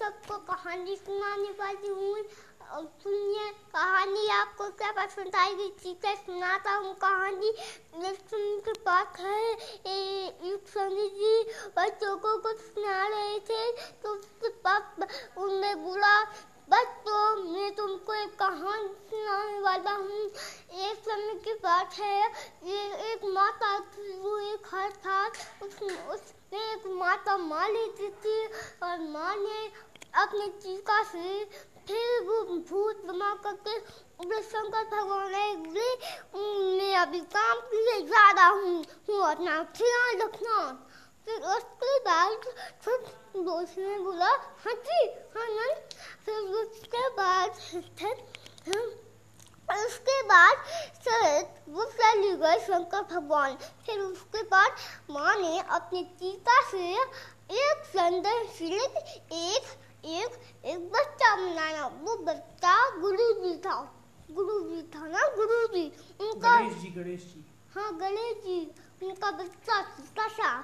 सबको कहानी सुनाने वाली हूँ। सुनिए, कहानी आपको क्या पसंद आएगी? ठीक है, सुनाता हूँ कहानी। समय की बात है। एक स्वामी जी बच्चों को कुछ सुना रहे थे। तो उसके पास उनने बोला, बच्चों, मैं तुमको एक कहानी सुनाने वाला हूँ। एक समय की बात है। ये एक माता थी, वो एक घर था उस उसमें एक माता माँ लेती थी और माँ ने अपने टीका से फिर वो भूत बना करके बोले शंकर भगवान ने मैं अभी काम के लिए जा रहा हूँ हूँ अपना ख्याल रखना। फिर उसके बाद फिर दोस्त ने बोला हाँ जी हाँ फिर उसके बाद फिर उसके बाद फिर वो चली गए शंकर भगवान। फिर उसके बाद माँ ने अपनी टीका से एक सुंदर सिलिक, एक एक एक बच्चा बनाया वो बच्चा गुरु जी था गुरु जी था ना गुरु जी उनका गणेश जी गणेश जी हाँ गणेश जी उनका बच्चा छोटा सा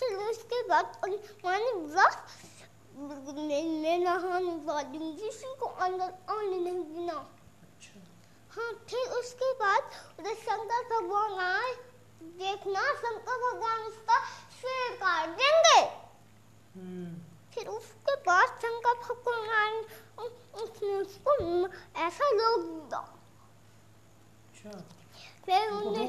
फिर उसके बाद मैंने बोला मैं नहाने वाली हूँ किसी को अंदर आने नहीं देना हाँ फिर उसके बाद शंकर भगवान आए देखना शंकर भगवान उसका सिर काट देंगे हम्म फिर उसके उ- उसने उसको ऐसा लोग अच्छा फिर उन्हें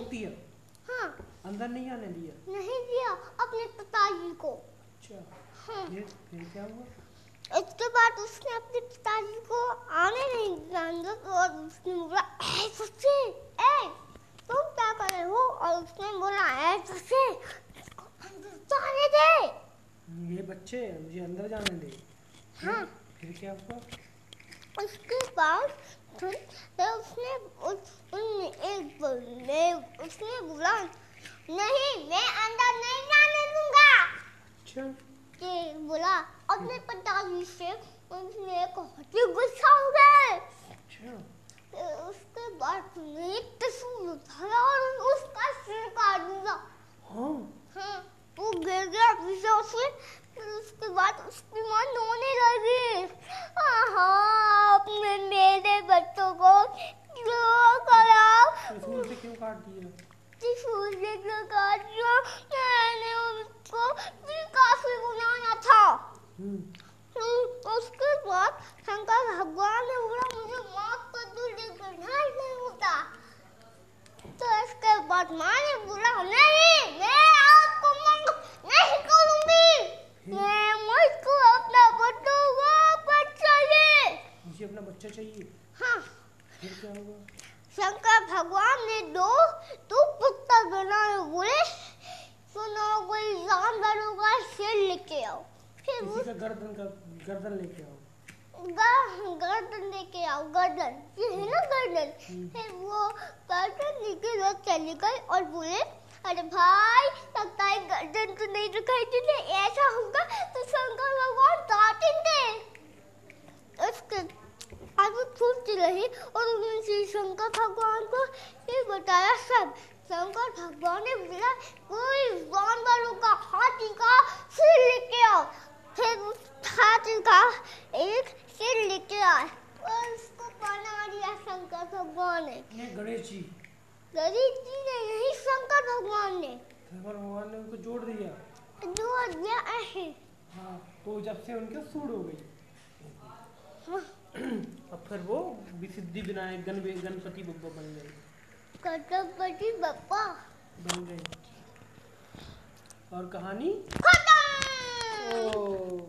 हाँ अंदर नहीं आने दिया नहीं दिया अपने पिताजी को अच्छा हाँ फिर फिर क्या हुआ इसके बाद उसने अपने पिताजी को आने नहीं दिया अंदर और उसने बोला ए सच्चे ए तुम क्या कर रहे हो और उसने बोला ए सच्चे अंदर जाने दे ये बच्चे मुझे अंदर जाने दे हाँ। फिर क्या हुआ उसके फिर फिर उसने उस उन एक ने उसने बोला नहीं मैं अंदर नहीं जाने दूँगा। अच्छा। कि बोला अपने पिताजी से उसने बहुत ही गुस्सा हो गए अच्छा। उसके बाद उसने एक त्रिशूल उठाया और उसका सिर काट दिया। हाँ। हाँ वो गिर गया पीछे से। फिर उसके बाद उसकी माँ रोने त्रिशूल से क्यों काट मैंने उसको काफ़ी बनाना था। हम्म उसके बाद शंकर भगवान ने बोला मुझे माफ़ कर दो लेकिन नहीं होता। तो इसके बाद माँ ने बोला नहीं मैं आपको माफ़ नहीं करूँगी। मैं मुझको अपना बच्चा वापस चाहिए मुझे अपना बच्चा चाहिए? हाँ। फिर क्या हुआ शंकर भगवान ने दो दो पुत्र बनाए बोले सुनो कोई जानवर होगा शेर लेके आओ। फिर का गर्दन का गर्दन लेके आओ। गर्दन लेके आओ गर्दन ये है ना गर्दन? फिर वो गर्दन लेके वो चली गई और बोले अरे भाई लगता है गर्दन तो नहीं दिखाई देते ऐसा होगा तो शंकर भगवान डांटेंगे उसके आगे छूटती रही और उन्होंने श्री शंकर भगवान को ये बताया सब शंकर भगवान ने बोला कोई जानवरों का हाथी का सिर लेके आओ। फिर उस हाथी का एक सिर लेके आए। और उसको बना दिया शंकर भगवान ने। गणेश जी। गणेश जी ने नहीं शंकर भगवान ने। शंकर भगवान ने उनको जोड़ दिया। जो दिया ऐसे हाँ तो जब से उनके सूड हो गई। हाँ, अब फिर वो विसिद्धि विनायक गण गणपति बप्पा बन गए। गणपति बप्पा। बन गए। और कहानी? खत्म! ओ।